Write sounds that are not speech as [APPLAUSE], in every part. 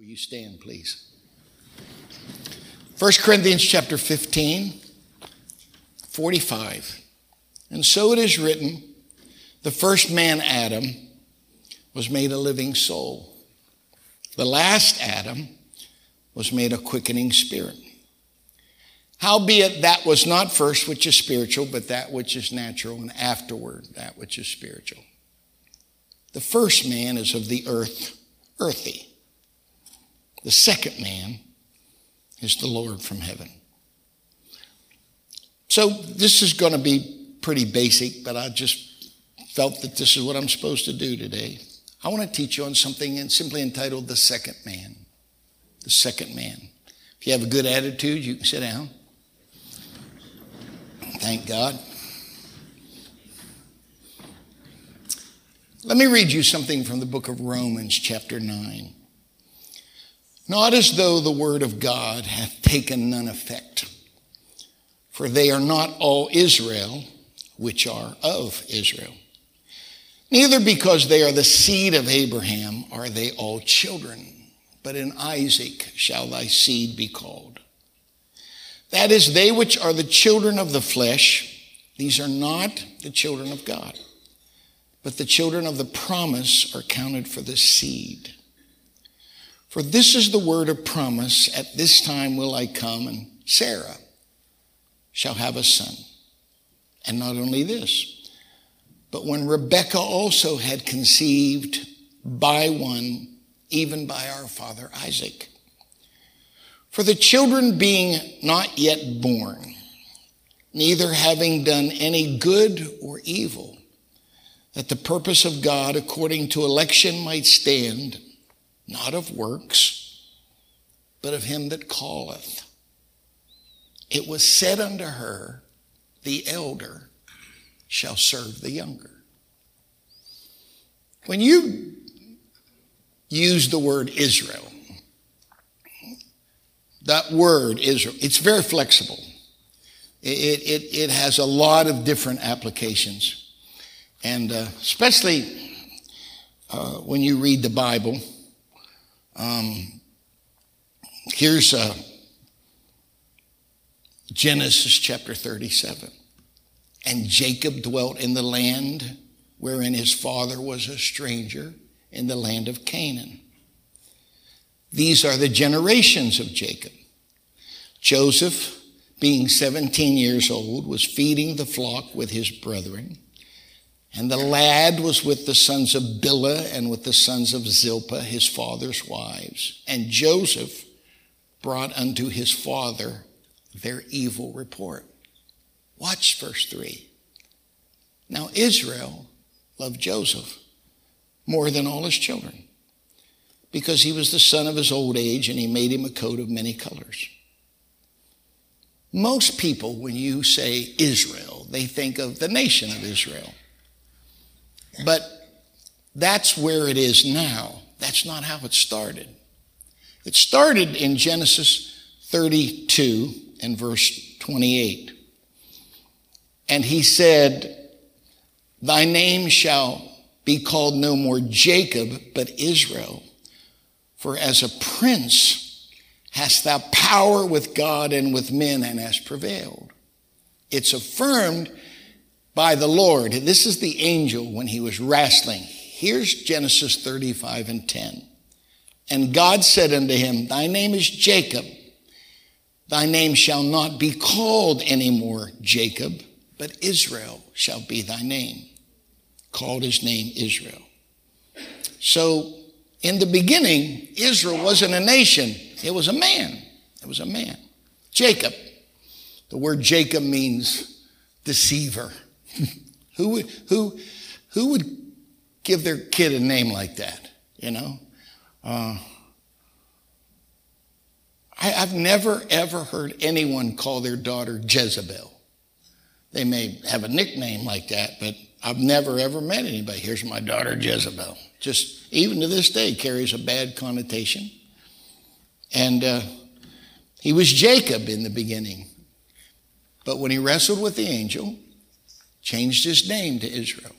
Will you stand, please? 1 Corinthians chapter 15, 45. And so it is written the first man, Adam, was made a living soul. The last Adam was made a quickening spirit. Howbeit that was not first which is spiritual, but that which is natural, and afterward that which is spiritual. The first man is of the earth, earthy. The second man is the Lord from heaven. So this is going to be pretty basic, but I just felt that this is what I'm supposed to do today. I want to teach you on something simply entitled The Second Man. The Second Man. If you have a good attitude, you can sit down. Thank God. Let me read you something from the book of Romans, chapter 9. Not as though the word of God hath taken none effect, for they are not all Israel which are of Israel. Neither because they are the seed of Abraham are they all children, but in Isaac shall thy seed be called. That is, they which are the children of the flesh, these are not the children of God, but the children of the promise are counted for the seed. For this is the word of promise at this time will I come, and Sarah shall have a son. And not only this, but when Rebekah also had conceived by one, even by our father Isaac. For the children being not yet born, neither having done any good or evil, that the purpose of God according to election might stand, not of works, but of him that calleth. It was said unto her, The elder shall serve the younger. When you use the word Israel, that word, Israel, it's very flexible. It, it, it has a lot of different applications. And uh, especially uh, when you read the Bible, um, here's uh, Genesis chapter 37. And Jacob dwelt in the land wherein his father was a stranger in the land of Canaan. These are the generations of Jacob. Joseph, being 17 years old, was feeding the flock with his brethren. And the lad was with the sons of Bilhah and with the sons of Zilpah, his father's wives. And Joseph brought unto his father their evil report. Watch verse 3. Now Israel loved Joseph more than all his children because he was the son of his old age and he made him a coat of many colors. Most people, when you say Israel, they think of the nation of Israel. But that's where it is now. That's not how it started. It started in Genesis 32 and verse 28. And he said, Thy name shall be called no more Jacob, but Israel. For as a prince hast thou power with God and with men and hast prevailed. It's affirmed by the Lord. This is the angel when he was wrestling. Here's Genesis 35 and 10. And God said unto him, Thy name is Jacob. Thy name shall not be called any more Jacob, but Israel shall be thy name. Called his name Israel. So in the beginning, Israel wasn't a nation, it was a man. It was a man. Jacob. The word Jacob means deceiver. [LAUGHS] who, would, who, who would give their kid a name like that? You know? Uh, I, have never, ever heard anyone call their daughter Jezebel. They may have a nickname like that, but I've never, ever met anybody. Here's my daughter Jezebel just even to this day carries a bad connotation. And uh, he was Jacob in the beginning. But when he wrestled with the angel, changed his name to Israel.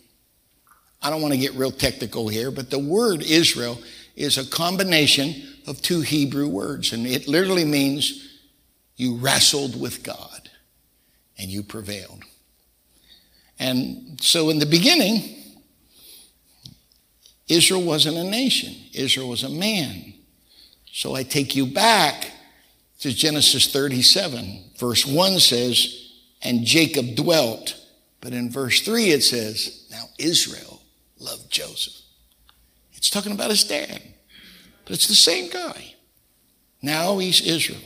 I don't want to get real technical here, but the word Israel is a combination of two Hebrew words, and it literally means you wrestled with God and you prevailed. And so in the beginning, Israel wasn't a nation, Israel was a man. So I take you back to Genesis 37. Verse 1 says, And Jacob dwelt. But in verse 3 it says, Now Israel loved Joseph. It's talking about his dad, but it's the same guy. Now he's Israel.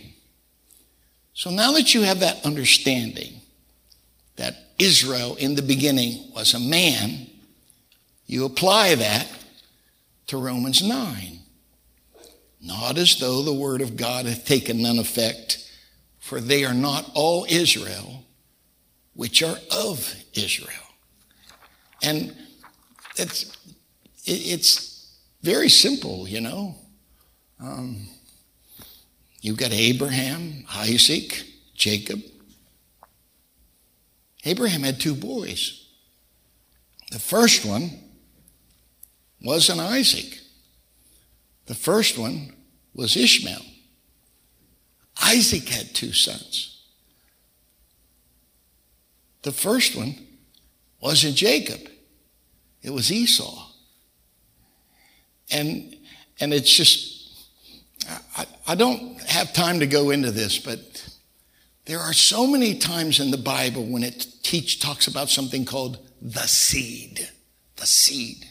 So now that you have that understanding that Israel in the beginning was a man, you apply that to Romans 9. Not as though the word of God hath taken none effect, for they are not all Israel, which are of Israel. And it's, it's very simple, you know. Um, You've got Abraham, Isaac, Jacob. Abraham had two boys. The first one wasn't Isaac. The first one was Ishmael. Isaac had two sons. The first one wasn't Jacob. It was Esau. And and it's just I, I don't have time to go into this, but there are so many times in the Bible when it teach talks about something called the seed. The seed.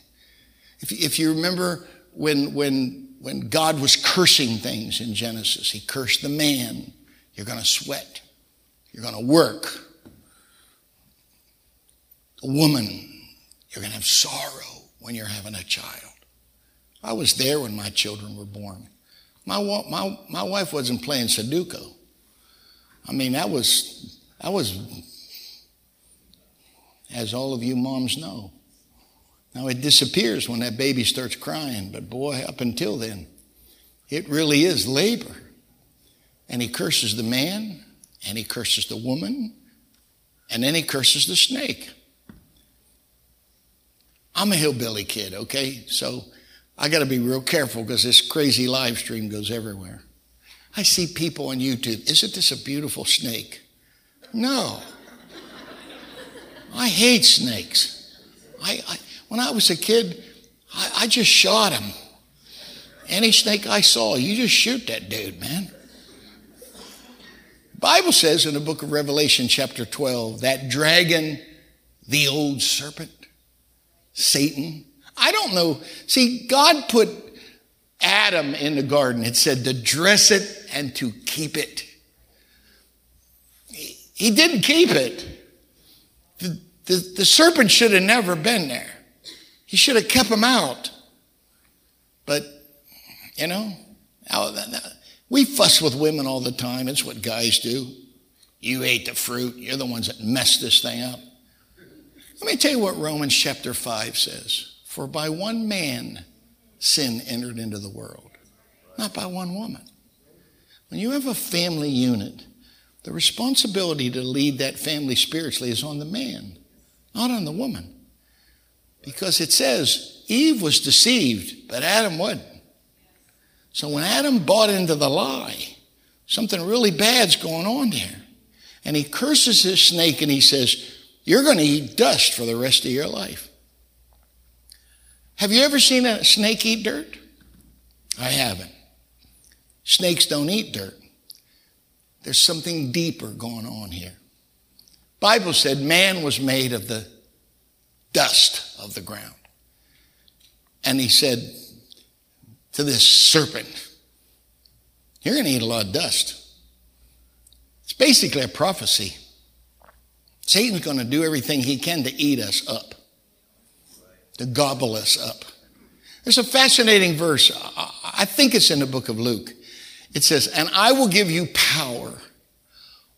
If, if you remember when, when, when God was cursing things in Genesis, he cursed the man. You're going to sweat. You're going to work. Woman, you're going to have sorrow when you're having a child. I was there when my children were born. My, my, my wife wasn't playing Sudoku. I mean, that was, that was, as all of you moms know. Now it disappears when that baby starts crying, but boy, up until then, it really is labor. And he curses the man, and he curses the woman, and then he curses the snake. I'm a hillbilly kid, okay? So I got to be real careful because this crazy live stream goes everywhere. I see people on YouTube. Isn't this a beautiful snake? No. I hate snakes. I, I when I was a kid, I, I just shot him. Any snake I saw, you just shoot that dude, man. Bible says in the book of Revelation, chapter 12, that dragon, the old serpent, Satan, I don't know. See, God put Adam in the garden. It said to dress it and to keep it. He didn't keep it. The, the, the serpent should have never been there. He should have kept him out. But, you know, we fuss with women all the time. It's what guys do. You ate the fruit. You're the ones that messed this thing up. Let me tell you what Romans chapter 5 says. For by one man sin entered into the world, not by one woman. When you have a family unit, the responsibility to lead that family spiritually is on the man, not on the woman. Because it says Eve was deceived, but Adam wasn't. So when Adam bought into the lie, something really bad's going on there. And he curses his snake and he says, You're going to eat dust for the rest of your life. Have you ever seen a snake eat dirt? I haven't. Snakes don't eat dirt. There's something deeper going on here. Bible said man was made of the dust of the ground. And he said to this serpent, You're going to eat a lot of dust. It's basically a prophecy. Satan's going to do everything he can to eat us up to gobble us up. There's a fascinating verse. I think it's in the book of Luke. It says, And I will give you power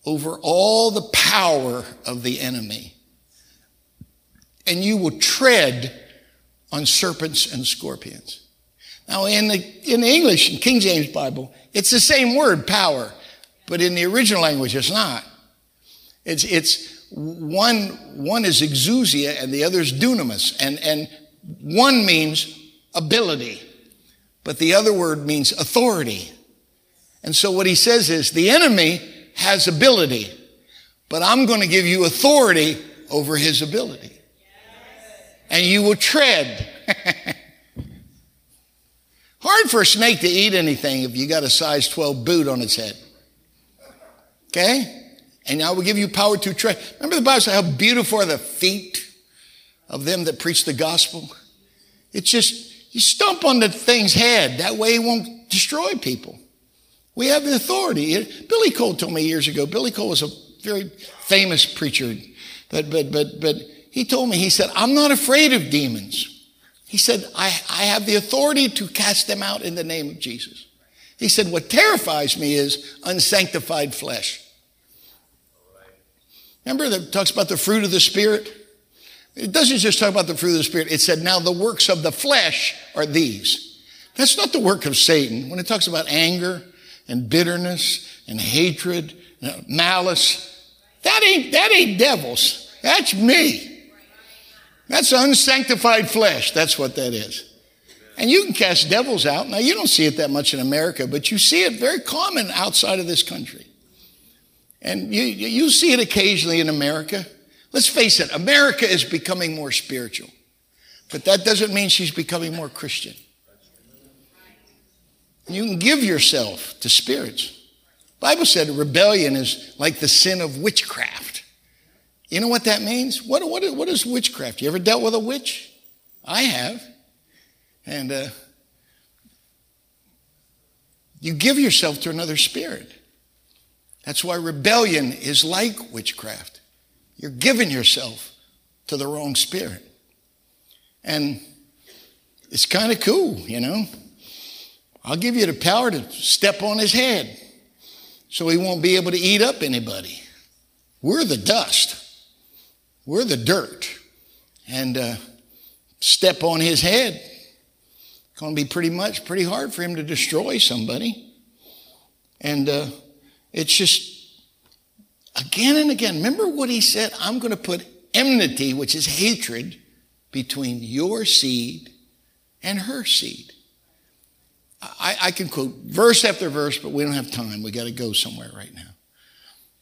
over all the power of the enemy, and you will tread on serpents and scorpions. Now, in the, in the English, in King James Bible, it's the same word, power, but in the original language, it's not. It's, it's one, one is exousia and the other is dunamis. And, and one means ability. but the other word means authority. And so what he says is the enemy has ability, but I'm going to give you authority over his ability. And you will tread. [LAUGHS] Hard for a snake to eat anything if you got a size 12 boot on its head. Okay? And I will give you power to tread. Remember the Bible says how beautiful are the feet of them that preach the gospel? It's just, you stomp on the thing's head. That way it won't destroy people. We have the authority. Billy Cole told me years ago, Billy Cole was a very famous preacher, but, but, but, but he told me, he said, I'm not afraid of demons. He said, I, I have the authority to cast them out in the name of Jesus. He said, what terrifies me is unsanctified flesh. Remember that talks about the fruit of the Spirit? It doesn't just talk about the fruit of the Spirit. It said, now the works of the flesh are these. That's not the work of Satan. When it talks about anger and bitterness and hatred, and malice, that ain't, that ain't devils. That's me. That's unsanctified flesh. That's what that is. And you can cast devils out. Now, you don't see it that much in America, but you see it very common outside of this country. And you, you see it occasionally in America. Let's face it, America is becoming more spiritual. But that doesn't mean she's becoming more Christian. You can give yourself to spirits. Bible said rebellion is like the sin of witchcraft. You know what that means? What, what, what is witchcraft? You ever dealt with a witch? I have. And uh, you give yourself to another spirit. That's why rebellion is like witchcraft. You're giving yourself to the wrong spirit. And it's kind of cool, you know. I'll give you the power to step on his head so he won't be able to eat up anybody. We're the dust, we're the dirt. And uh, step on his head. It's going to be pretty much pretty hard for him to destroy somebody. And uh, it's just, again and again, remember what he said? I'm going to put enmity, which is hatred, between your seed and her seed. I, I can quote verse after verse, but we don't have time. We got to go somewhere right now.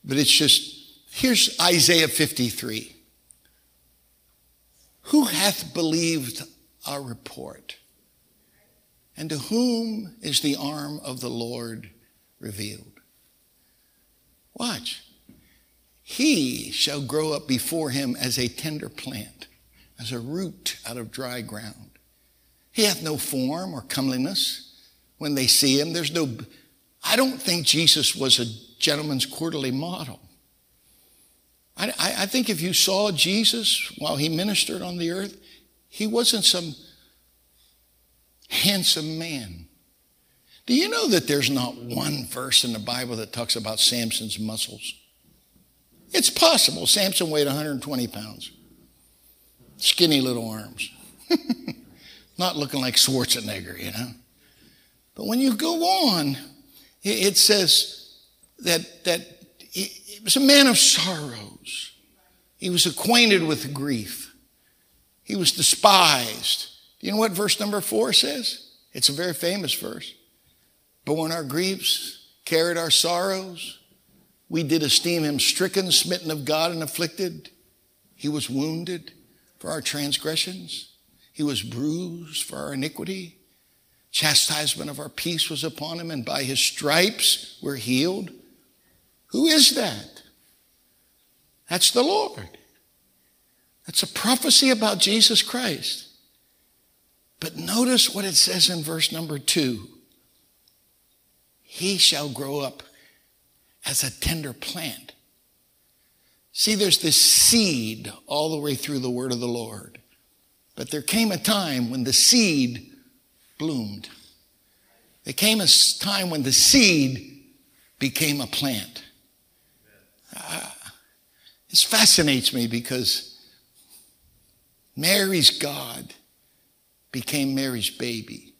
But it's just, here's Isaiah 53. Who hath believed our report? And to whom is the arm of the Lord revealed? Watch. He shall grow up before him as a tender plant, as a root out of dry ground. He hath no form or comeliness when they see him. There's no, I don't think Jesus was a gentleman's quarterly model. I, I, I think if you saw Jesus while he ministered on the earth, he wasn't some handsome man. Do you know that there's not one verse in the Bible that talks about Samson's muscles? It's possible. Samson weighed 120 pounds, skinny little arms, [LAUGHS] not looking like Schwarzenegger, you know. But when you go on, it says that, that he was a man of sorrows. He was acquainted with grief. He was despised. Do you know what verse number four says? It's a very famous verse borne our griefs, carried our sorrows. We did esteem him stricken, smitten of God, and afflicted. He was wounded for our transgressions. He was bruised for our iniquity. Chastisement of our peace was upon him, and by his stripes we're healed. Who is that? That's the Lord. That's a prophecy about Jesus Christ. But notice what it says in verse number two he shall grow up as a tender plant. See, there's this seed all the way through the word of the Lord. But there came a time when the seed bloomed. There came a time when the seed became a plant. Uh, this fascinates me because Mary's God became Mary's baby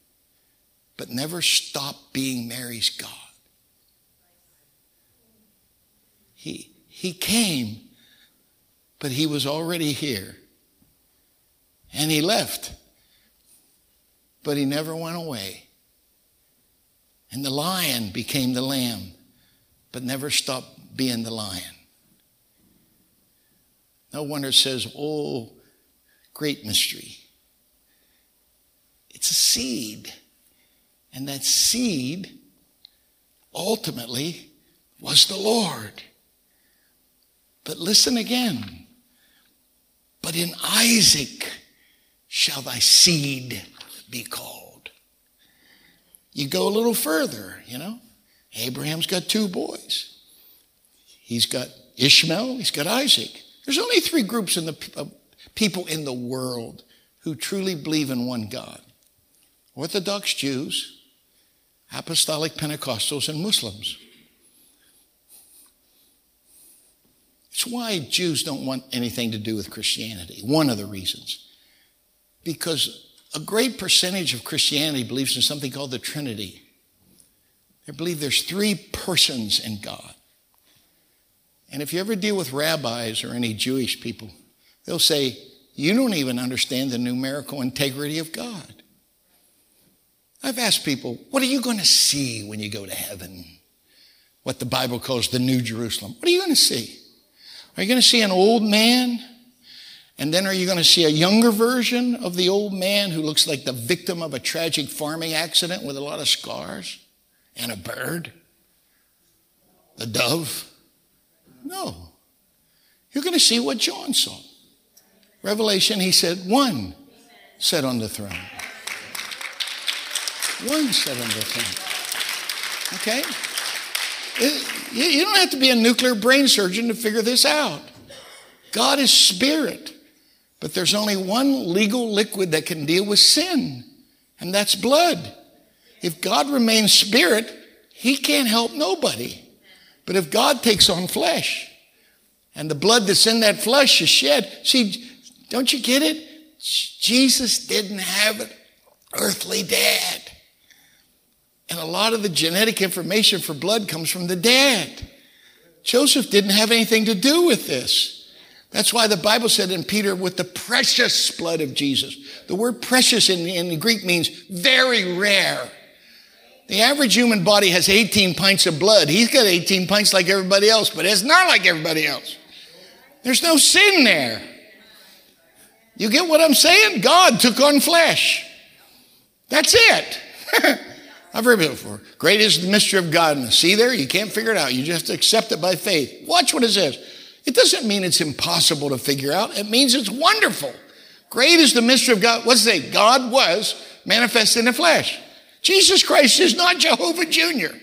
but never stopped being Mary's God. He, he came, but he was already here. And he left, but he never went away. And the lion became the lamb, but never stopped being the lion. No wonder it says, Oh, great mystery. It's a seed. And that seed ultimately was the Lord. But listen again. But in Isaac shall thy seed be called. You go a little further, you know. Abraham's got two boys. He's got Ishmael, he's got Isaac. There's only three groups in the uh, people in the world who truly believe in one God. Orthodox Jews, Apostolic Pentecostals, and Muslims. It's why Jews don't want anything to do with Christianity. One of the reasons. Because a great percentage of Christianity believes in something called the Trinity. They believe there's three persons in God. And if you ever deal with rabbis or any Jewish people, they'll say, You don't even understand the numerical integrity of God. I've asked people, What are you going to see when you go to heaven? What the Bible calls the New Jerusalem. What are you going to see? Are you going to see an old man? And then are you going to see a younger version of the old man who looks like the victim of a tragic farming accident with a lot of scars and a bird? The dove? No. You're going to see what John saw. Revelation, he said, one sat on the throne. One sat on the throne. Okay? Uh, you don't have to be a nuclear brain surgeon to figure this out. God is spirit. But there's only one legal liquid that can deal with sin, and that's blood. If God remains spirit, he can't help nobody. But if God takes on flesh and the blood that's in that flesh is shed, see, don't you get it? Jesus didn't have an earthly dad. And a lot of the genetic information for blood comes from the dad. Joseph didn't have anything to do with this. That's why the Bible said in Peter, with the precious blood of Jesus. The word precious in, in Greek means very rare. The average human body has 18 pints of blood. He's got 18 pints like everybody else, but it's not like everybody else. There's no sin there. You get what I'm saying? God took on flesh. That's it. [LAUGHS] I've heard it before. Great is the mystery of godness. See there? You can't figure it out. You just accept it by faith. Watch what it says. It doesn't mean it's impossible to figure out. It means it's wonderful. Great is the mystery of God. What's it say? God was manifest in the flesh. Jesus Christ is not Jehovah Jr.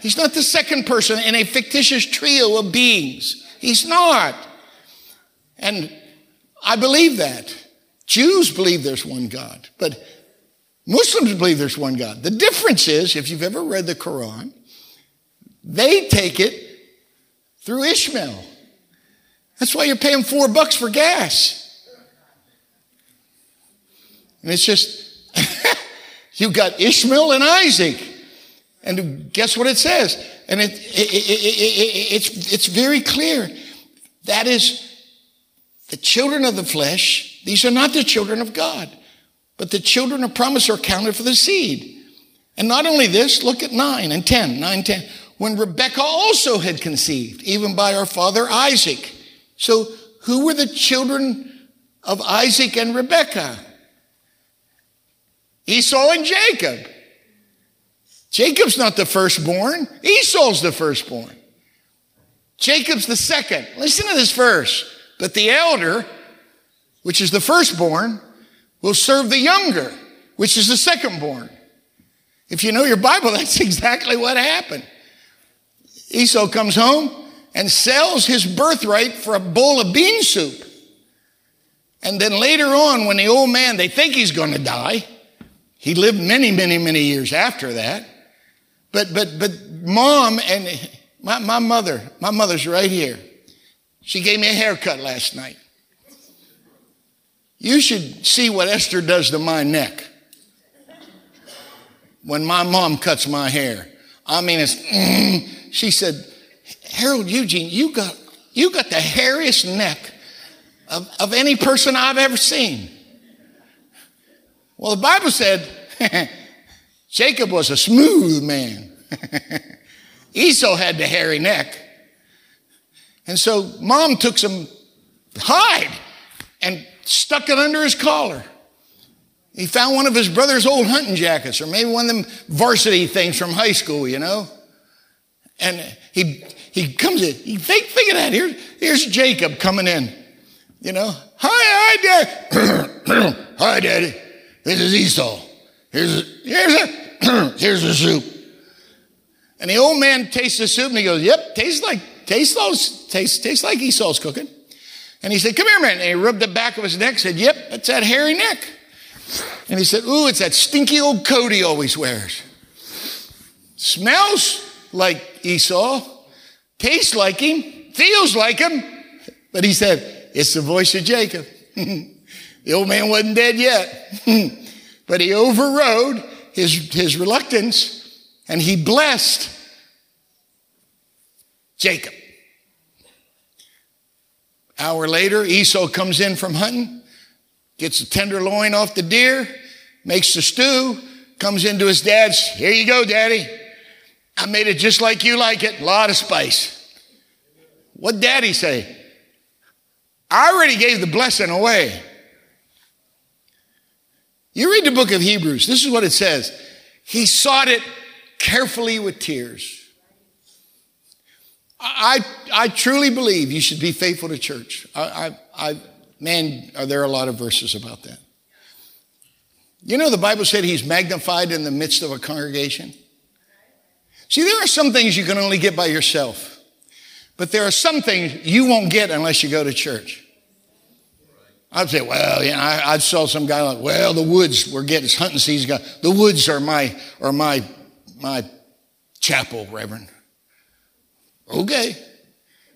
He's not the second person in a fictitious trio of beings. He's not. And I believe that. Jews believe there's one God, but Muslims believe there's one God. The difference is, if you've ever read the Quran, they take it through Ishmael. That's why you're paying four bucks for gas. And it's just [LAUGHS] You've got Ishmael and Isaac. And guess what it says? And it, it, it, it's, it's very clear. That is the children of the flesh. These are not the children of God, but the children of promise are counted for the seed. And not only this, look at 9 and 10, 9, 10. When Rebekah also had conceived, even by our father Isaac. So who were the children of Isaac and Rebekah? Esau and Jacob. Jacob's not the firstborn, Esau's the firstborn. Jacob's the second. Listen to this verse. But the elder, which is the firstborn, will serve the younger, which is the secondborn. If you know your Bible, [LAUGHS] that's exactly what happened. Esau comes home and sells his birthright for a bowl of bean soup. And then later on, when the old man, they think he's going to die, he lived many, many, many years after that. But, but, but mom and my, my mother, my mother's right here. She gave me a haircut last night. You should see what Esther does to my neck when my mom cuts my hair. I mean, it's, mm, she said, Harold Eugene, you got, you got the hairiest neck of, of any person I've ever seen. Well, the Bible said [LAUGHS] Jacob was a smooth man. [LAUGHS] Esau had the hairy neck. And so mom took some hide and stuck it under his collar. He found one of his brother's old hunting jackets, or maybe one of them varsity things from high school, you know. And he he comes in. He think, think of that. Here, here's Jacob coming in. You know, hi, hi, dad. [COUGHS] hi, daddy. This is Esau. Here's here's a, [COUGHS] here's the soup. And the old man tastes the soup and he goes, "Yep, tastes like tastes tastes tastes like Esau's cooking." And he said, "Come here, man." And he rubbed the back of his neck. Said, "Yep, that's that hairy neck." And he said, "Ooh, it's that stinky old coat he always wears. Smells like Esau, tastes like him, feels like him." But he said, "It's the voice of Jacob." [LAUGHS] the old man wasn't dead yet, [LAUGHS] but he overrode his his reluctance and he blessed Jacob. Hour later, Esau comes in from hunting, gets the tenderloin off the deer, makes the stew, comes into his dad's. Here you go, daddy. I made it just like you like it. A lot of spice. What daddy say? I already gave the blessing away. You read the book of Hebrews. This is what it says. He sought it carefully with tears. I, I truly believe you should be faithful to church. I, I, I, man, are there a lot of verses about that? You know, the Bible said he's magnified in the midst of a congregation. See, there are some things you can only get by yourself, but there are some things you won't get unless you go to church. I'd say, well, you know, I, I saw some guy like, well, the woods, we're getting hunting season. The woods are my, are my my chapel, Reverend. Okay,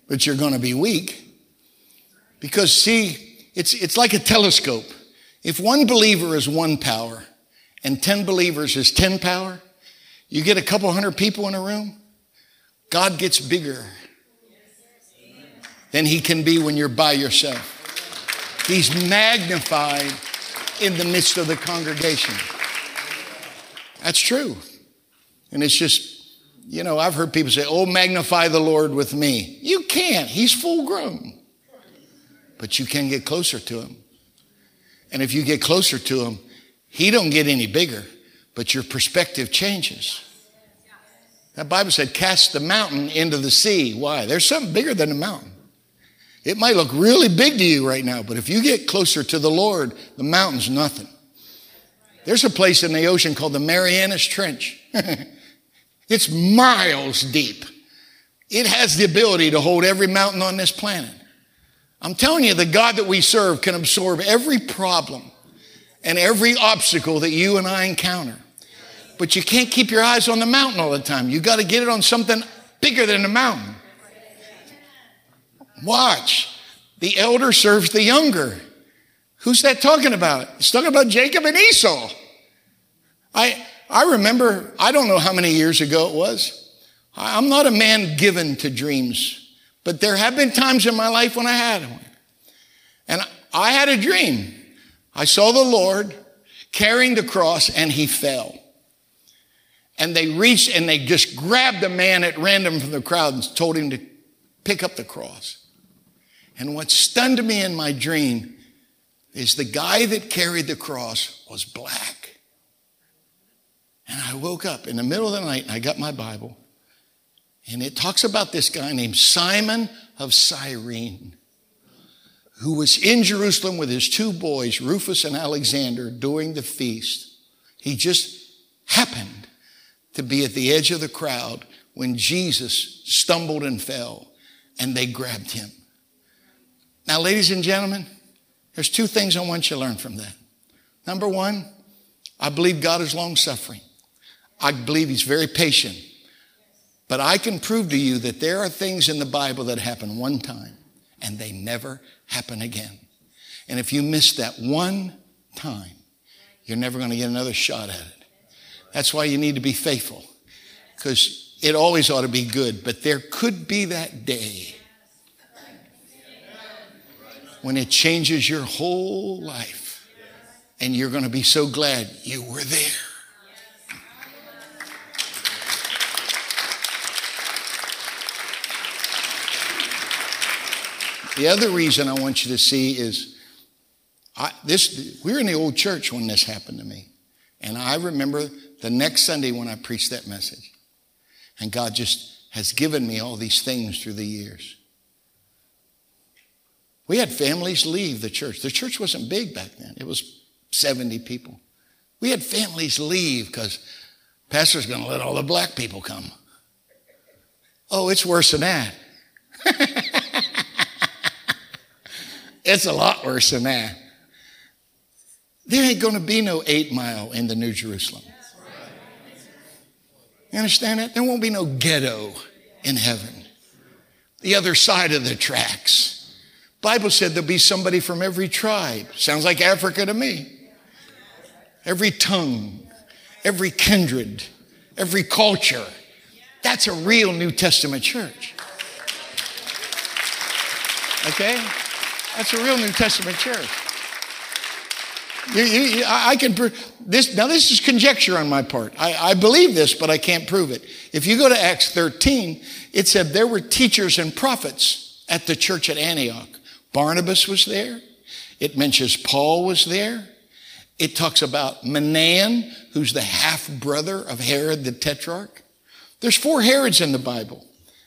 but you're going to be weak. Because, see, it's, it's like a telescope. If one believer is one power and 10 believers is 10 power, you get a couple hundred people in a room, God gets bigger than he can be when you're by yourself. He's magnified in the midst of the congregation. That's true. And it's just, you know, I've heard people say, oh, magnify the Lord with me. You can't. He's full grown. But you can get closer to him. And if you get closer to him, he don't get any bigger, but your perspective changes. That Bible said, cast the mountain into the sea. Why? There's something bigger than the mountain. It might look really big to you right now, but if you get closer to the Lord, the mountain's nothing. There's a place in the ocean called the Marianas Trench. [LAUGHS] It's miles deep. It has the ability to hold every mountain on this planet. I'm telling you, the God that we serve can absorb every problem and every obstacle that you and I encounter. But you can't keep your eyes on the mountain all the time. You got to get it on something bigger than the mountain. Watch. The elder serves the younger. Who's that talking about? It's talking about Jacob and Esau. I, I remember, I don't know how many years ago it was. I'm not a man given to dreams, but there have been times in my life when I had one. And I had a dream. I saw the Lord carrying the cross and he fell. And they reached and they just grabbed a man at random from the crowd and told him to pick up the cross. And what stunned me in my dream is the guy that carried the cross was black. And I woke up in the middle of the night and I got my Bible. And it talks about this guy named Simon of Cyrene, who was in Jerusalem with his two boys, Rufus and Alexander, during the feast. He just happened to be at the edge of the crowd when Jesus stumbled and fell, and they grabbed him. Now, ladies and gentlemen, there's two things I want you to learn from that. Number one, I believe God is long suffering. I believe he's very patient. But I can prove to you that there are things in the Bible that happen one time and they never happen again. And if you miss that one time, you're never going to get another shot at it. That's why you need to be faithful because it always ought to be good, but there could be that day when it changes your whole life and you're going to be so glad you were there. The other reason I want you to see is I, this, we were in the old church when this happened to me. And I remember the next Sunday when I preached that message. And God just has given me all these things through the years. We had families leave the church. The church wasn't big back then, it was 70 people. We had families leave because pastor's going to let all the black people come. Oh, it's worse than that. [LAUGHS] it's a lot worse than that. There ain't going to be no eight mile in the New Jerusalem. You understand that? There won't be no ghetto in heaven. The other side of the tracks. Bible said there'll be somebody from every tribe. Sounds like Africa to me. Every tongue, every kindred, every culture. That's a real New Testament church. Okay? That's a real New Testament church. You, you, I can this. Now, this is conjecture on my part. I, I believe this, but I can't prove it. If you go to Acts 13, it said there were teachers and prophets at the church at Antioch. Barnabas was there. It mentions Paul was there. It talks about Manaen, who's the half brother of Herod the Tetrarch. There's four Herods in the Bible.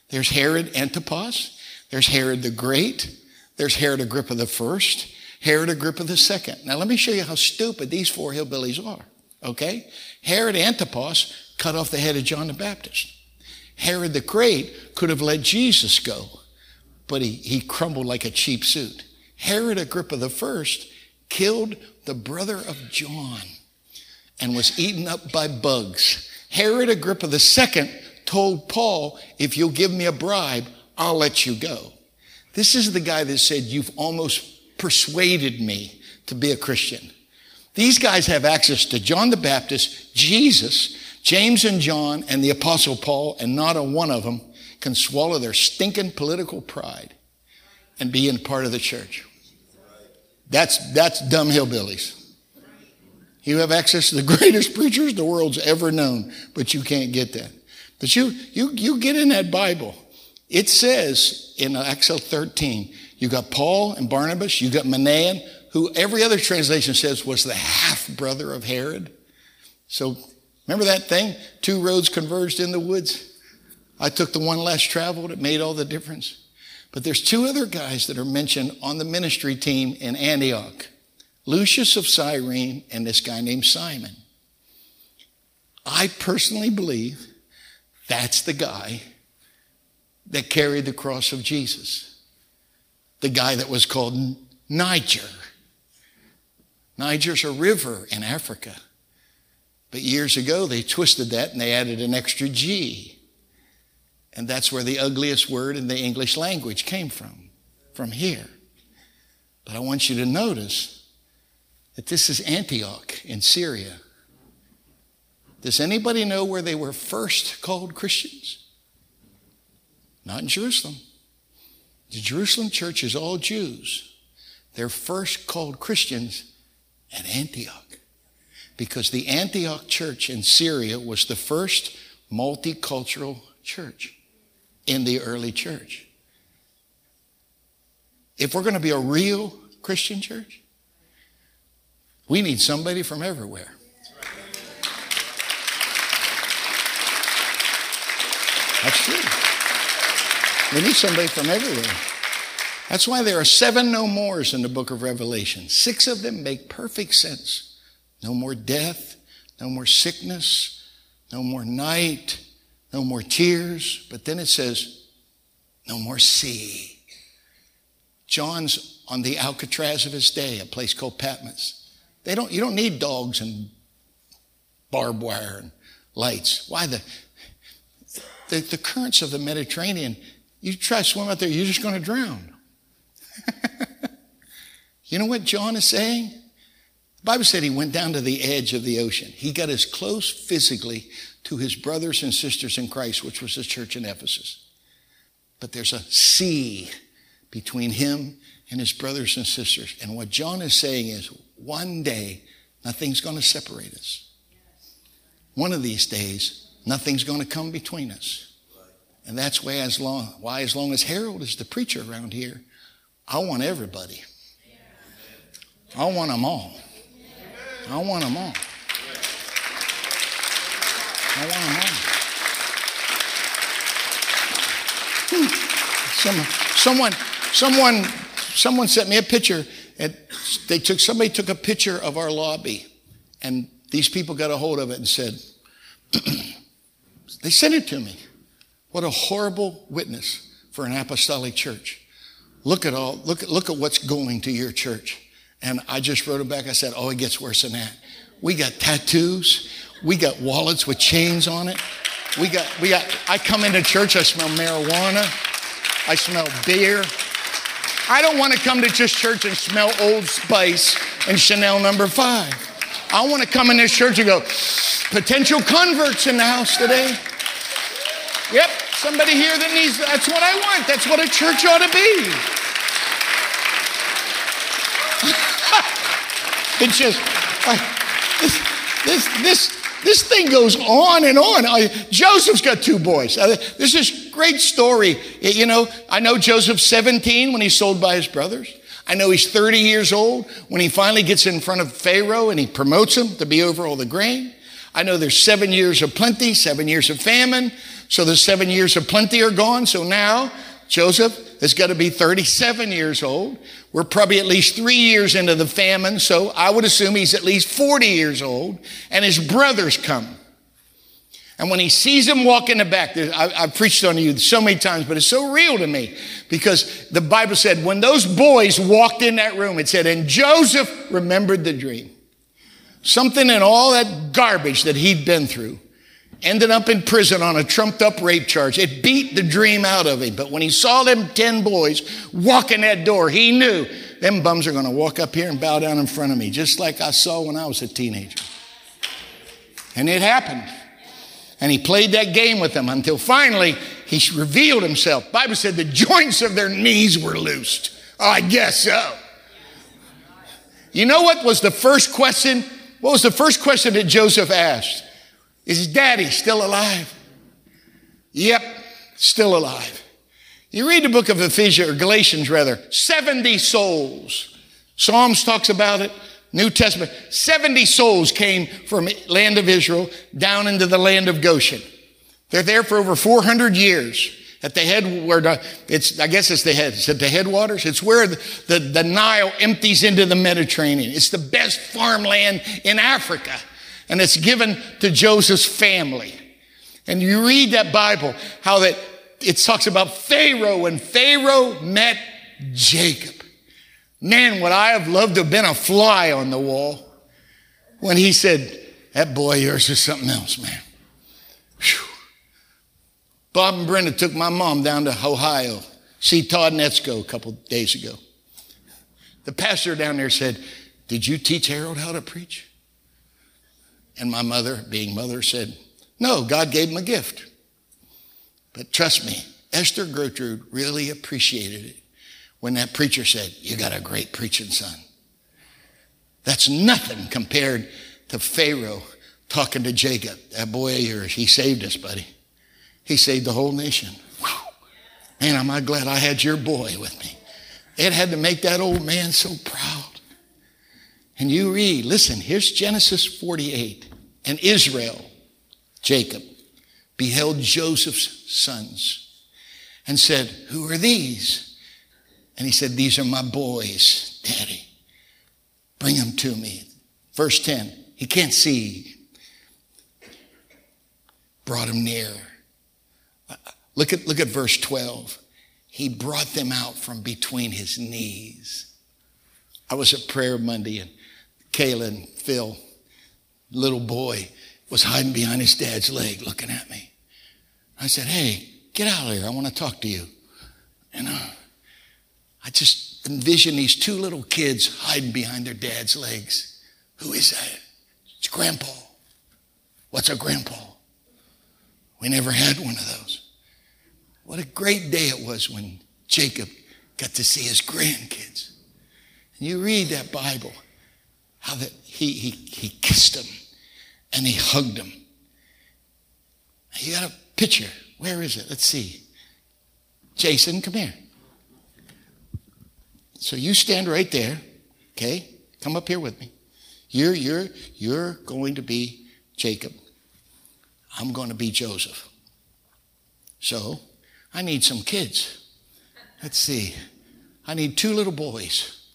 There's Herod Antipas. There's Herod the Great. There's Herod Agrippa the First. Herod Agrippa the second. Now, let me show you how stupid these four hillbillies are. Okay? Herod Antipas cut off the head of John the Baptist. Herod the Great could have let Jesus go, but he, he crumbled like a cheap suit. Herod Agrippa the first killed the brother of John and was eaten up by bugs. Herod Agrippa II told Paul, If you'll give me a bribe, I'll let you go. This is the guy that said, You've almost persuaded me to be a Christian. These guys have access to John the Baptist, Jesus, James and John, and the Apostle Paul, and not a one of them can swallow their stinking political pride and be in part of the church. That's, that's dumb hillbillies. You have access to the [LAUGHS] greatest preachers the world's ever known, but you can't get that. But you, you, you get in that Bible. It says in Acts 13, you got Paul and Barnabas. You got Manaen, who every other translation says was the half brother of Herod. So remember that thing? Two roads converged in the woods. I took the one less traveled. It made all the difference. But there's two other guys that are mentioned on the ministry team in Antioch. Lucius of Cyrene and this guy named Simon. I personally believe that's the guy that carried the cross of Jesus the guy that was called Niger. Niger's a river in Africa. But years ago, they twisted that and they added an extra G. And that's where the ugliest word in the English language came from, from here. But I want you to notice that this is Antioch in Syria. Does anybody know where they were first called Christians? Not in Jerusalem. The Jerusalem church is all Jews. They're first called Christians at Antioch because the Antioch church in Syria was the first multicultural church in the early church. If we're going to be a real Christian church, we need somebody from everywhere. That's true. We need somebody from everywhere. That's why there are seven no mores in the book of Revelation. Six of them make perfect sense. No more death, no more sickness, no more night, no more tears. But then it says, no more sea. John's on the Alcatraz of his day, a place called Patmos. They don't, you don't need dogs and barbed wire and lights. Why? The, the, the currents of the Mediterranean you try to swim out there, you're just going to drown. [LAUGHS] you know what John is saying? The Bible said he went down to the edge of the ocean. He got as close physically to his brothers and sisters in Christ, which was the church in Ephesus. But there's a sea between him and his brothers and sisters. And what John is saying is one day, nothing's going to separate us. One of these days, nothing's going to come between us. And that's why as long, why as long as Harold is the preacher around here, I want everybody. I want them all. I want them all. I want them all. Hmm. Some, someone, someone, someone sent me a picture. And they took somebody took a picture of our lobby, and these people got a hold of it and said, [CLEARS THROAT] they sent it to me. What a horrible witness for an apostolic church. Look at all, look look at what's going to your church. And I just wrote it back. I said, oh, it gets worse than that. We got tattoos. We got wallets with chains on it. We got, we got, I come into church, I smell marijuana. I smell beer. I don't want to come to just church and smell Old Spice and Chanel number five. I want to come in this church and go, potential converts in the house today. Yep, somebody here that needs, that's what I want. That's what a church ought to be. [LAUGHS] it's just, this, this, this, this thing goes on and on. I, Joseph's got two boys. Uh, this is great story. You know, I know Joseph's 17 when he's sold by his brothers. I know he's 30 years old when he finally gets in front of Pharaoh and he promotes him to be over all the grain. I know there's seven years of plenty, seven years of famine. So the seven years of plenty are gone. So now Joseph has got to be 37 years old. We're probably at least three years into the famine, so I would assume he's at least 40 years old, and his brothers come. And when he sees them walk in the back, I, have preached on you so many times, but it's so real to me because the Bible said when those boys walked in that room, it said, and Joseph remembered the dream. Something in all that garbage that he'd been through ended up in prison on a trumped up rape charge. It beat the dream out of him. But when he saw them 10 boys walking that door, he knew them bums are going to walk up here and bow down in front of me, just like I saw when I was a teenager. And it happened. And he played that game with them until finally he revealed himself. Bible said the joints of their knees were loosed. Oh, I guess so. You know what was the first question? What was the first question that Joseph asked? Is daddy still alive? Yep, still alive. You read the book of Ephesians, or Galatians rather, 70 souls. Psalms talks about it. New Testament, 70 souls came from land of Israel down into the land of Goshen. They're there for over 400 years at the head where the, it's, I guess it's the head, it's at the headwaters. It's where the, the, the Nile empties into the Mediterranean. It's the best farmland in Africa and it's given to Joseph's family. And you read that Bible, how that it talks about Pharaoh and Pharaoh met Jacob. Man, would I have loved to have been a fly on the wall when he said, that boy yours is something else, man. Whew. Bob and Brenda took my mom down to Ohio, see Todd Netzko a couple days ago. The pastor down there said, did you teach Harold how to preach? And my mother, being mother, said, No, God gave him a gift. But trust me, Esther Gertrude really appreciated it when that preacher said, You got a great preaching son. That's nothing compared to Pharaoh talking to Jacob. That boy of yours, he saved us, buddy. He saved the whole nation. Man, am I glad I had your boy with me. It had to make that old man so proud. And you read, listen, here's Genesis 48. And Israel, Jacob, beheld Joseph's sons and said, Who are these? And he said, These are my boys, Daddy. Bring them to me. Verse 10, he can't see. Brought him near. Look at, look at verse 12. He brought them out from between his knees. I was at prayer Monday and Kayla and Phil, little boy, was hiding behind his dad's leg looking at me. I said, Hey, get out of here. I want to talk to you. And uh, I just envision these two little kids hiding behind their dad's legs. Who is that? It's Grandpa. What's a Grandpa? We never had one of those. What a great day it was when Jacob got to see his grandkids. And you read that Bible, how that he, he, he kissed him and he hugged him. You got a picture. Where is it? Let's see. Jason, come here. So you stand right there, okay? Come up here with me. You're, you're, you're going to be Jacob. I'm going to be Joseph. So I need some kids. Let's see. I need two little boys.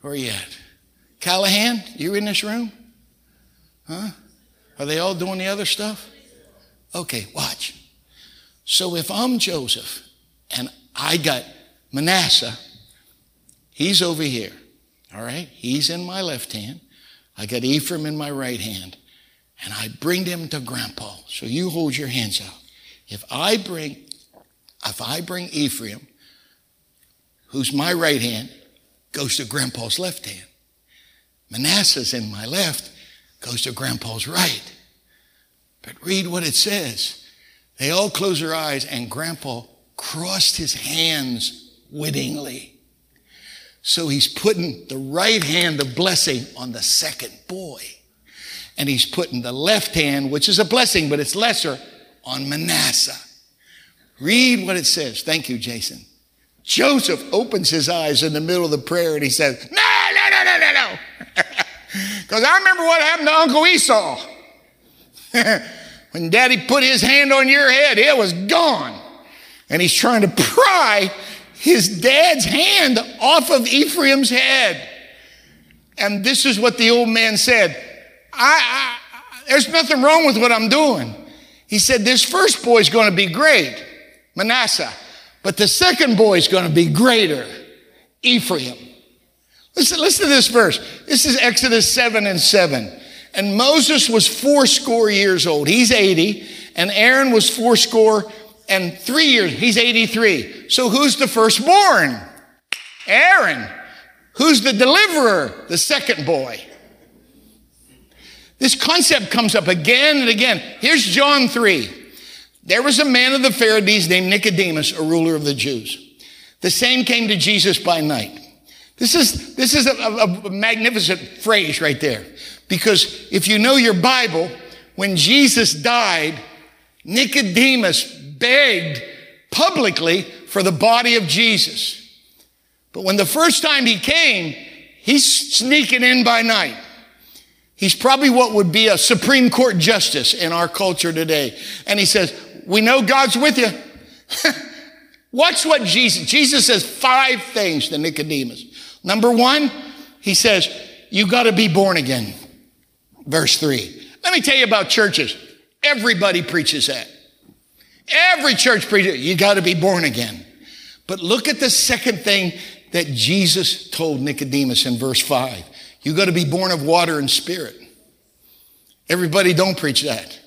Where are you at? Callahan, you in this room? Huh? Are they all doing the other stuff? Okay, watch. So if I'm Joseph and I got Manasseh, he's over here. All right? He's in my left hand. I got Ephraim in my right hand. And I bring them to grandpa. So you hold your hands out. If I bring, if I bring Ephraim, who's my right hand, goes to grandpa's left hand. Manasseh's in my left, goes to grandpa's right. But read what it says. They all close their eyes, and grandpa crossed his hands wittingly. So he's putting the right hand of blessing on the second boy. And he's putting the left hand, which is a blessing, but it's lesser, on Manasseh. Read what it says. Thank you, Jason. Joseph opens his eyes in the middle of the prayer and he says, No, no, no, no, no, no. Because I remember what happened to Uncle Esau. [LAUGHS] when daddy put his hand on your head, it was gone. And he's trying to pry his dad's hand off of Ephraim's head. And this is what the old man said I, I, there's nothing wrong with what I'm doing. He said, This first boy's going to be great, Manasseh, but the second boy's going to be greater, Ephraim. Listen, listen to this verse. This is Exodus 7 and 7. And Moses was fourscore years old. He's 80. And Aaron was fourscore and three years. He's 83. So who's the firstborn? Aaron. Who's the deliverer? The second boy. This concept comes up again and again. Here's John 3. There was a man of the Pharisees named Nicodemus, a ruler of the Jews. The same came to Jesus by night. This is, this is a, a, magnificent phrase right there. Because if you know your Bible, when Jesus died, Nicodemus begged publicly for the body of Jesus. But when the first time he came, he's sneaking in by night. He's probably what would be a Supreme Court justice in our culture today. And he says, We know God's with you. [LAUGHS] Watch what Jesus, Jesus says five things to Nicodemus. Number one, he says, You got to be born again. Verse three. Let me tell you about churches. Everybody preaches that. Every church preaches, you got to be born again. But look at the second thing that Jesus told Nicodemus in verse five. You got to be born of water and spirit. Everybody don't preach that.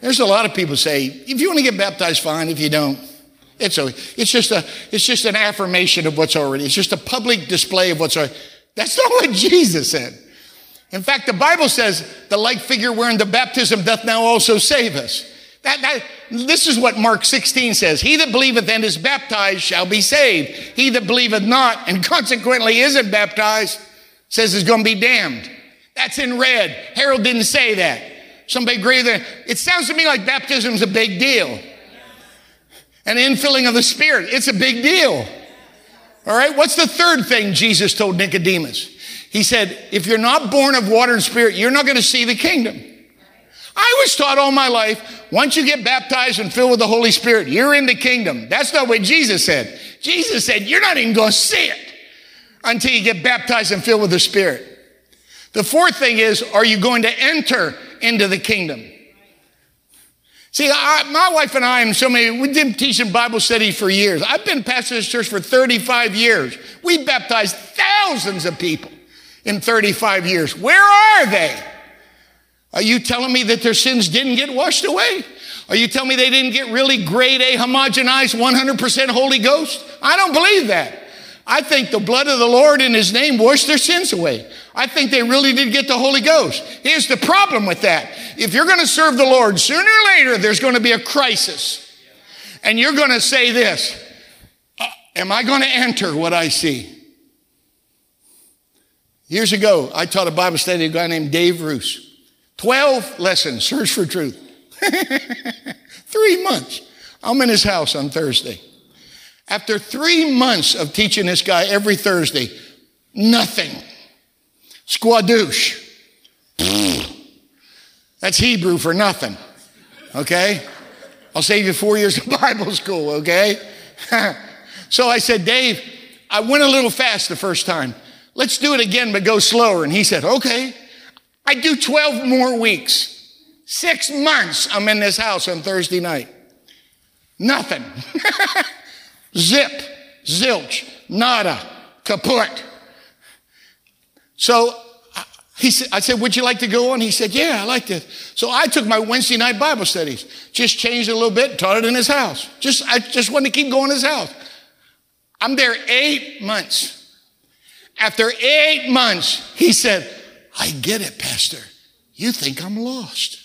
There's a lot of people say, if you want to get baptized, fine. If you don't, it's okay. It's just a, it's just an affirmation of what's already. It's just a public display of what's already. That's not what [LAUGHS] Jesus said. In fact, the Bible says the like figure wherein the baptism doth now also save us. That, that, this is what Mark 16 says. He that believeth and is baptized shall be saved. He that believeth not and [LAUGHS] consequently isn't baptized says is going to be damned. That's in red. Harold didn't say that. Somebody greater than, it sounds to me like baptism is a big deal. An infilling of the Spirit, it's a big deal. All right, what's the third thing Jesus told Nicodemus? He said, if you're not born of water and spirit, you're not going to see the kingdom. I was taught all my life, once you get baptized and filled with the Holy Spirit, you're in the kingdom. That's not what Jesus said. Jesus said, you're not even going to see it until you get baptized and filled with the Spirit. The fourth thing is, are you going to enter into the kingdom? See, I, my wife and I, and so many, we've been teaching Bible study for years. I've been pastor of this church for 35 years. We baptized thousands of people in 35 years. Where are they? Are you telling me that their sins didn't get washed away? Are you telling me they didn't get really grade A homogenized 100% Holy Ghost? I don't believe that. I think the blood of the Lord in His name washed their sins away. I think they really did get the Holy Ghost. Here's the problem with that. If you're going to serve the Lord, sooner or later, there's going to be a crisis. And you're going to say this Am I going to enter what I see? Years ago, I taught a Bible study to a guy named Dave Roos. 12 lessons, search for truth. [LAUGHS] Three months. I'm in his house on Thursday. After three months of teaching this guy every Thursday, nothing. Squadouche. That's Hebrew for nothing. Okay? I'll save you four years of [LAUGHS] Bible school, okay? [LAUGHS] so I said, Dave, I went a little fast the first time. Let's do it again, but go slower. And he said, okay. I do 12 more weeks. Six months I'm in this house on Thursday night. Nothing. [LAUGHS] Zip, zilch, nada, kaput. So he said, I said, would you like to go on? He said, yeah, I like this. So I took my Wednesday night Bible studies, just changed it a little bit, taught it in his house. Just, I just wanted to keep going in his house. I'm there eight months. After eight months, he said, I get it, Pastor. You think I'm lost.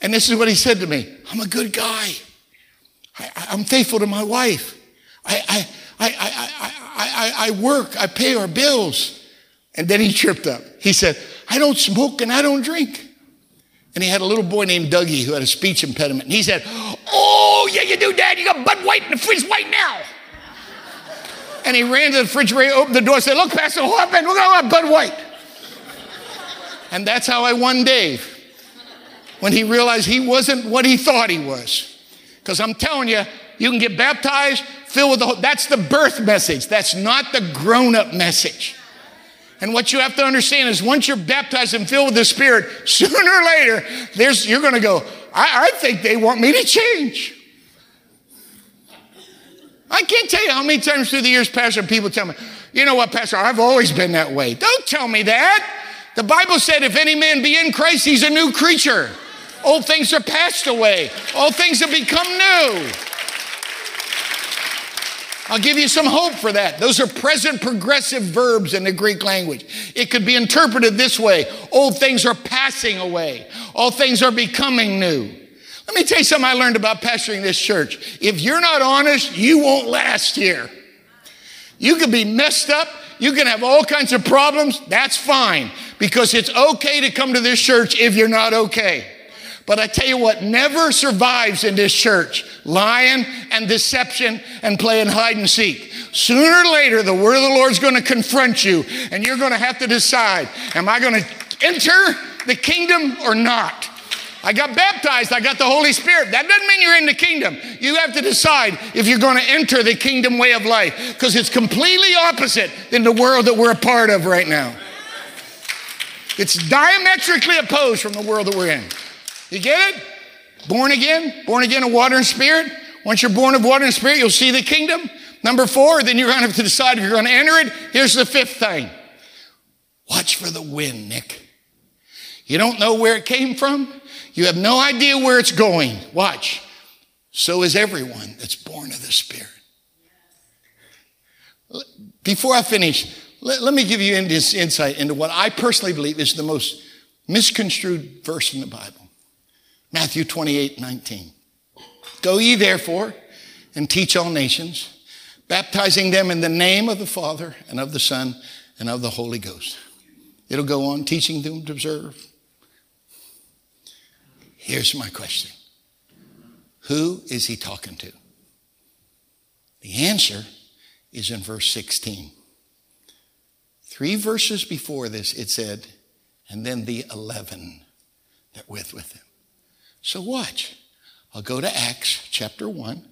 and this is what he said to me I'm a good guy. I, am faithful to my wife. I, I, I, I, I, I, work. I pay our bills. And then he tripped up. He said, I don't smoke and I don't drink. And he had a little boy named Dougie who had a speech impediment. And he said, Oh, yeah, you do, Dad. You got Bud White in the fridge right now. And he ran to the refrigerator, opened the door, and said, Look, Pastor, happened? Look at Bud White. And that's how I won Dave when he realized he wasn't what he thought he was. Because I'm telling you, you can get baptized, filled with the Holy That's the birth message. That's not the grown up message. And what you have to understand is once you're baptized and filled with the Spirit, [LAUGHS] sooner or later, there's, you're going to go, I, I think they want me to change. I can't tell you how many times through the years, Pastor, people tell me, you know what, Pastor, I've always been that way. Don't tell me that. The Bible said, if any man be in Christ, he's a new creature. Old things are passed away, all things have become new. I'll give you some hope for that. Those are present progressive verbs in the Greek language. It could be interpreted this way Old things are passing away, all things are becoming new. Let me tell you something I learned about pastoring this church. If you're not honest, you won't last here. You could be messed up, you can have all kinds of problems. That's fine because it's okay to come to this church if you're not okay. But I tell you what never survives in this church lying and deception and playing hide and seek. Sooner or later, the word of the Lord is going to confront you, and you're going to have to decide Am I going to enter the kingdom or not? I got baptized, I got the Holy Spirit. That doesn't mean you're in the kingdom. You have to decide if you're going to enter the kingdom way of life because it's completely opposite than the world that we're a part of right now. It's diametrically opposed from the world that we're in. You get it? Born again, born again of water and spirit. Once you're born of water and spirit, you'll see the kingdom. Number four, then you're going to have to decide if you're going to enter it. Here's the fifth thing watch for the wind, Nick. You don't know where it came from, you have no idea where it's going. Watch. So is everyone that's born of the Spirit. Before I finish, let, let me give you this insight into what I personally believe is the most misconstrued verse in the Bible. Matthew 28 19. Go ye therefore and teach all nations, baptizing them in the name of the Father and of the Son and of the Holy Ghost. It'll go on teaching them to observe. Here's my question Who is he talking to? The answer is in verse 16. Three verses before this, it said, and then the 11 that with with him. So watch. I'll go to Acts chapter 1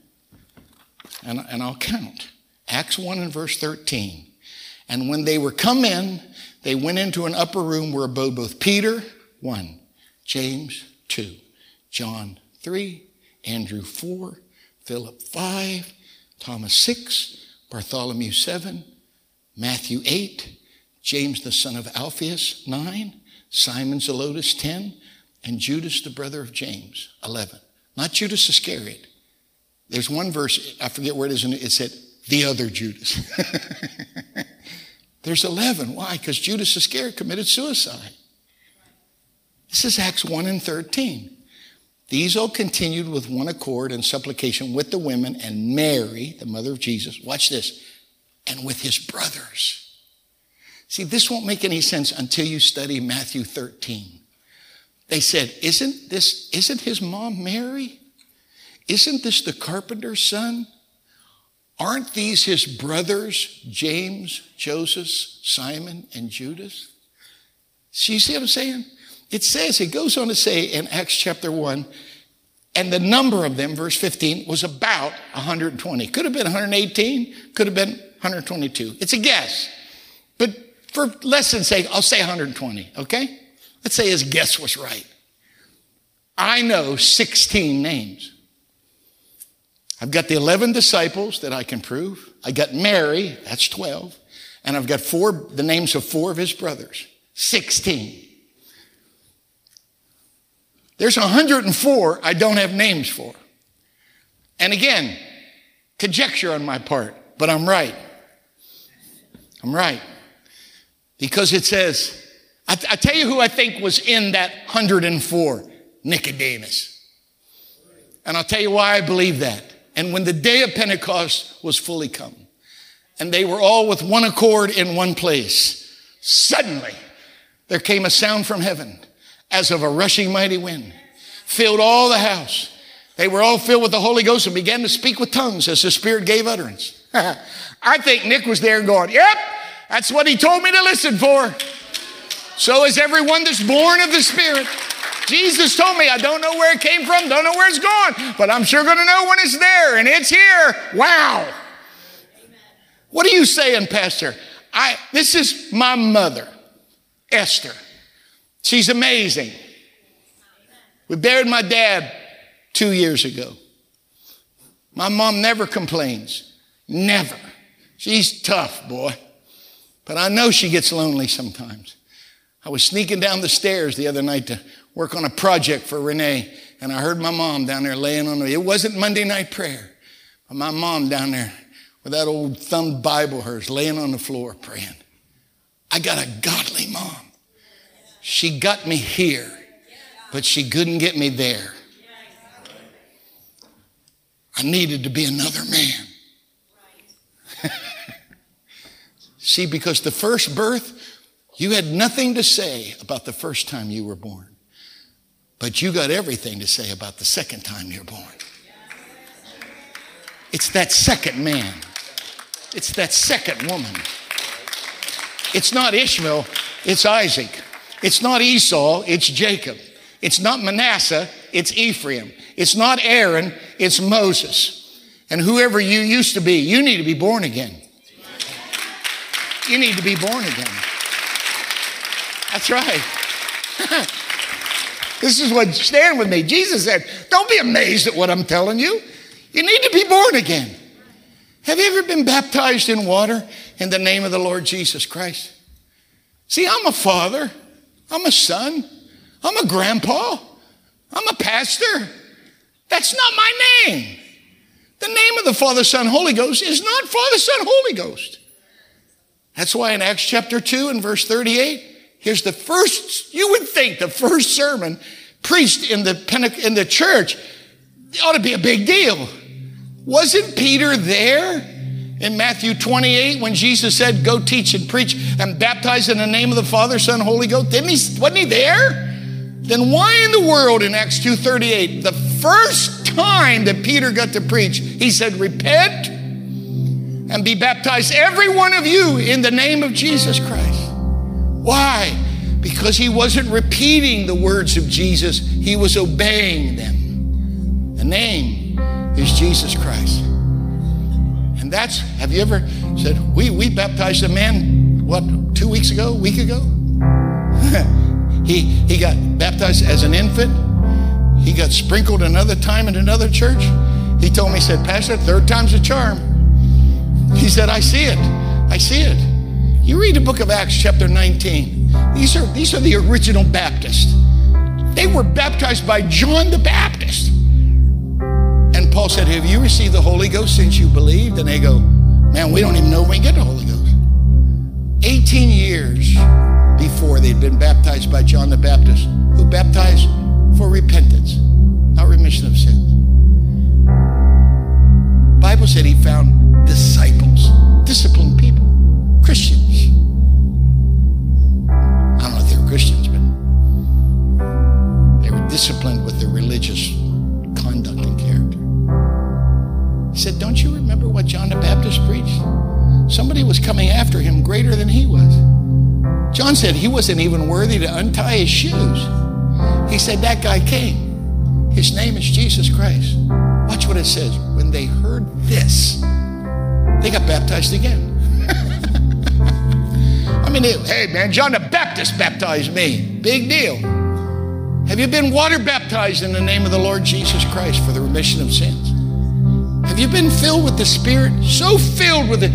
and, and I'll count. Acts 1 and verse 13. And when they were come in, they went into an upper room where abode both Peter, 1, James, 2, John, 3, Andrew, 4, Philip, 5, Thomas, 6, Bartholomew, 7, Matthew, 8, James, the son of Alphaeus, 9, Simon Zelotes, 10, and Judas, the brother of James, 11. Not Judas Iscariot. There's one verse, I forget where it is, and it said, the other Judas. [LAUGHS] There's 11. Why? Because Judas Iscariot committed suicide. This is Acts 1 and 13. These all continued with one accord and supplication with the women and Mary, the mother of Jesus. Watch this. And with his brothers. See, this won't make any sense until you study Matthew 13. They said, Isn't this, isn't his mom Mary? Isn't this the carpenter's son? Aren't these his brothers, James, Joseph, Simon, and Judas? So you see what I'm saying? It says, it goes on to say in Acts chapter 1, and the number of them, verse 15, was about 120. Could have been 118, could have been 122. It's a guess. But for lesson's sake, I'll say 120, okay? Let's say his guess was right. I know 16 names. I've got the 11 disciples that I can prove. I got Mary, that's 12. And I've got four, the names of four of his brothers, 16. There's 104 I don't have names for. And again, conjecture on my part, but I'm right. I'm right. Because it says, I, tell you who I think was in that 104 Nicodemus. And I'll tell you why I believe that. And when the day of Pentecost was fully come, and they were all with one accord in one place, suddenly there came a sound from heaven as of a rushing mighty wind, filled all the house. They were all filled with the Holy Ghost and began to speak with tongues as the Spirit gave utterance. [LAUGHS] I think Nick was there going, Yep, that's what he told me to listen for. So is everyone that's born of the Spirit. Jesus told me, I don't know where it came from, don't know where it's gone, but I'm sure going to know when it's there, and it's here. Wow. What are you saying, Pastor? I, this is my mother, Esther. She's amazing. We buried my dad two years ago. My mom never complains. Never. She's tough, boy. But I know she gets lonely sometimes. I was sneaking down the stairs the other night to work on a project for Renee, and I heard my mom down there laying on the, it wasn't Monday night prayer, but my mom down there with that old thumbed Bible hers laying on the floor praying. I got a godly mom. She got me here, but she couldn't get me there. I needed to be another man. [LAUGHS] See, because the first birth, you had nothing to say about the first time you were born. But you got everything to say about the second time you're born. It's that second man. It's that second woman. It's not Ishmael, it's Isaac. It's not Esau, it's Jacob. It's not Manasseh, it's Ephraim. It's not Aaron, it's Moses. And whoever you used to be, you need to be born again. You need to be born again. That's right. [LAUGHS] This is what, stand with me. Jesus said, Don't be amazed at what I'm telling you. You need to be born again. Have you ever been baptized in water in the name of the Lord Jesus Christ? See, I'm a father, I'm a son, I'm a grandpa, I'm a pastor. That's not my name. The name of the Father, Son, Holy Ghost is not Father, Son, Holy Ghost. That's why in Acts chapter 2 and verse 38, Here's the first, you would think the first sermon preached in the, in the church ought to be a big deal. Wasn't Peter there in Matthew 28 when Jesus said, Go teach and preach and baptize in the name of the Father, Son, Holy Ghost? Didn't he, wasn't he there? Then why in the world in Acts 2:38, the first time that Peter got to preach, he said, Repent and be baptized, every one of you, in the name of Jesus Christ. Why? Because he wasn't repeating the words of Jesus, he was obeying them. The name is Jesus Christ. And that's, have you ever said, we, we baptized a man, what, two weeks ago, week ago? [LAUGHS] he, he got baptized as an infant. He got sprinkled another time in another church. He told me, he said, Pastor, third time's a charm. He said, I see it. I see it. You read the book of Acts, chapter 19. These are, these are the original Baptists. They were baptized by John the Baptist. And Paul said, Have you received the Holy Ghost since you believed? And they go, Man, we don't even know when we get the Holy Ghost. 18 years before they'd been baptized by John the Baptist, who baptized for repentance, not remission of sins. Bible said he found disciples, disciplined people, Christians I don't know if they were Christians, but they were disciplined with their religious conduct and character. He said, Don't you remember what John the Baptist preached? Somebody was coming after him greater than he was. John said he wasn't even worthy to untie his shoes. He said, That guy came. His name is Jesus Christ. Watch what it says. When they heard this, they got baptized again. I mean, hey man, John the Baptist baptized me. Big deal. Have you been water baptized in the name of the Lord Jesus Christ for the remission of sins? Have you been filled with the Spirit? So filled with it.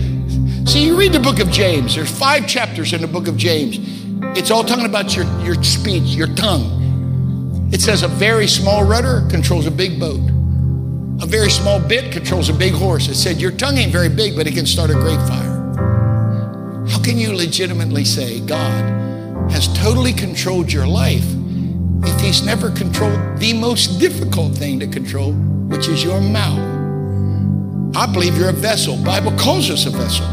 See, you read the book of James. There's five chapters in the book of James. It's all talking about your, your speech, your tongue. It says a very small rudder controls a big boat. A very small bit controls a big horse. It said your tongue ain't very big, but it can start a great fire. How can you legitimately say God has totally controlled your life if He's never controlled the most difficult thing to control, which is your mouth? I believe you're a vessel. Bible calls us a vessel.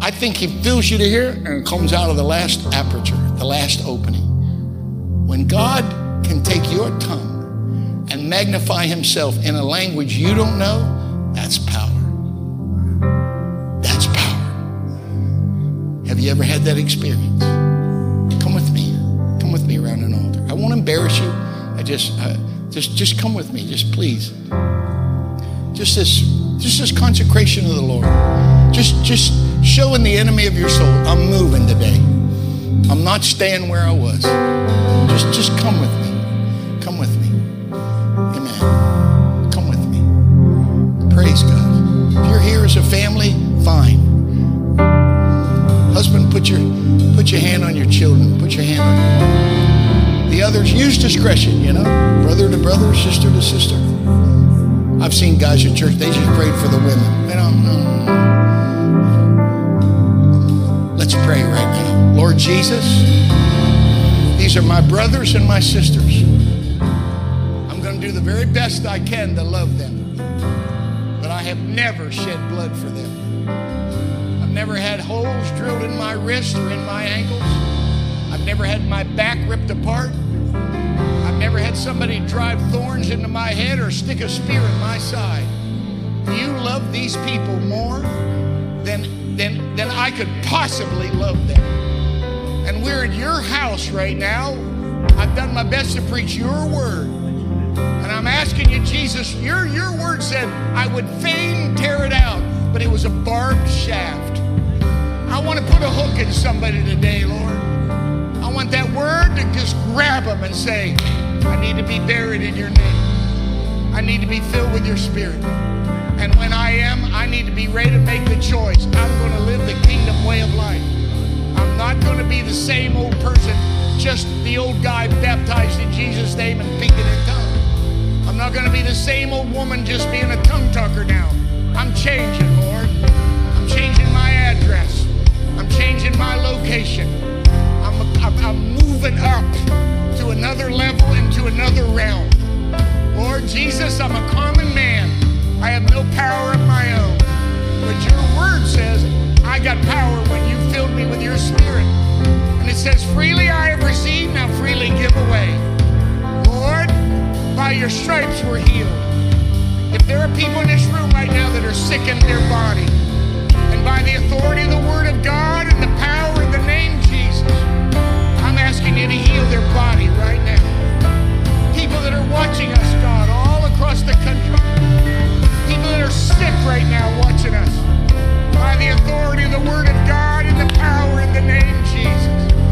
I think He fills you to here and comes out of the last aperture, the last opening. When God can take your tongue and magnify Himself in a language you don't know, that's power. You ever had that experience? Come with me. Come with me around an altar. I won't embarrass you. I just, uh, just, just come with me. Just please. Just this, just this consecration of the Lord. Just, just showing the enemy of your soul, I'm moving today. I'm not staying where I was. Just, just come with me. Come with me. Amen. Come with me. Praise God. If you're here as a family, fine. Put your put your hand on your children. Put your hand on the others. Use discretion, you know, brother to brother, sister to sister. I've seen guys at church, they just prayed for the women. They don't know. Let's pray right now. Lord Jesus, these are my brothers and my sisters. I'm going to do the very best I can to love them. But I have never shed blood for them. Never had holes drilled in my wrists or in my ankles. I've never had my back ripped apart. I've never had somebody drive thorns into my head or stick a spear in my side. You love these people more than, than, than I could possibly love them. And we're in your house right now. I've done my best to preach your word. And I'm asking you, Jesus, your, your word said I would fain tear it out, but it was a barbed shaft. I want to put a hook in somebody today, Lord. I want that word to just grab them and say, I need to be buried in your name. I need to be filled with your spirit. And when I am, I need to be ready to make the choice. I'm going to live the kingdom way of life. I'm not going to be the same old person, just the old guy baptized in Jesus' name and speaking in tongues. I'm not going to be the same old woman just being a tongue talker now. I'm changing, Lord. I'm changing my address. I'm changing my location. I'm, I'm, I'm moving up to another level and to another realm. Lord Jesus, I'm a common man. I have no power of my own. But your word says, I got power when you filled me with your spirit. And it says, freely I have received, now freely give away. Lord, by your stripes we're healed. If there are people in this room right now that are sick in their body, by the authority of the word of God and the power of the name Jesus, I'm asking you to heal their body right now. People that are watching us, God, all across the country. People that are sick right now watching us. By the authority of the word of God and the power in the name Jesus.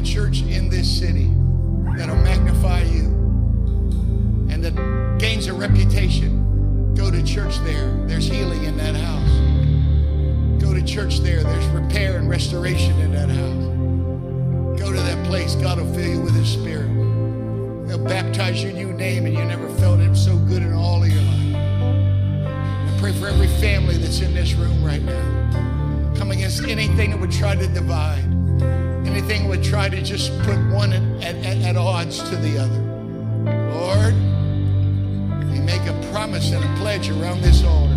A church in this city that'll magnify you and that gains a reputation, go to church there. There's healing in that house. Go to church there. There's repair and restoration in that house. Go to that place. God will fill you with His Spirit. He'll baptize you your name and you never felt Him so good in all of your life. I pray for every family that's in this room right now. Come against anything that would try to divide anything that would try to just put one at, at, at, odds to the other. Lord, we make a promise and a pledge around this altar.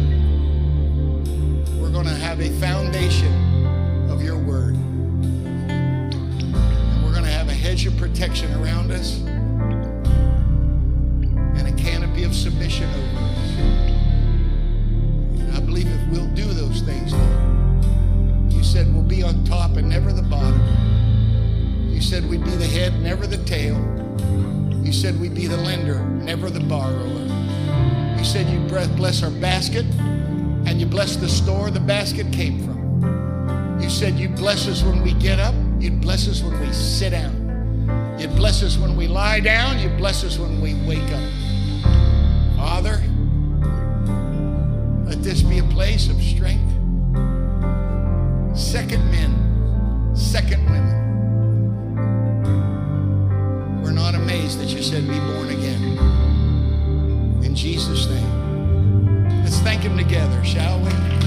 We're going to have a foundation of your word. And we're going to have a hedge of protection around us and a canopy of submission over us. And I believe if we'll do those things, Lord, said we'll be on top and never the bottom. You said we'd be the head, never the tail. You said we'd be the lender, never the borrower. You said you'd bless our basket and you bless the store the basket came from. You said you'd bless us when we get up, you'd bless us when we sit down. You'd bless us when we lie down, you'd bless us when we wake up. Father, let this be a place of strength. Second men, second women. We're not amazed that you said be born again. In Jesus' name. Let's thank him together, shall we?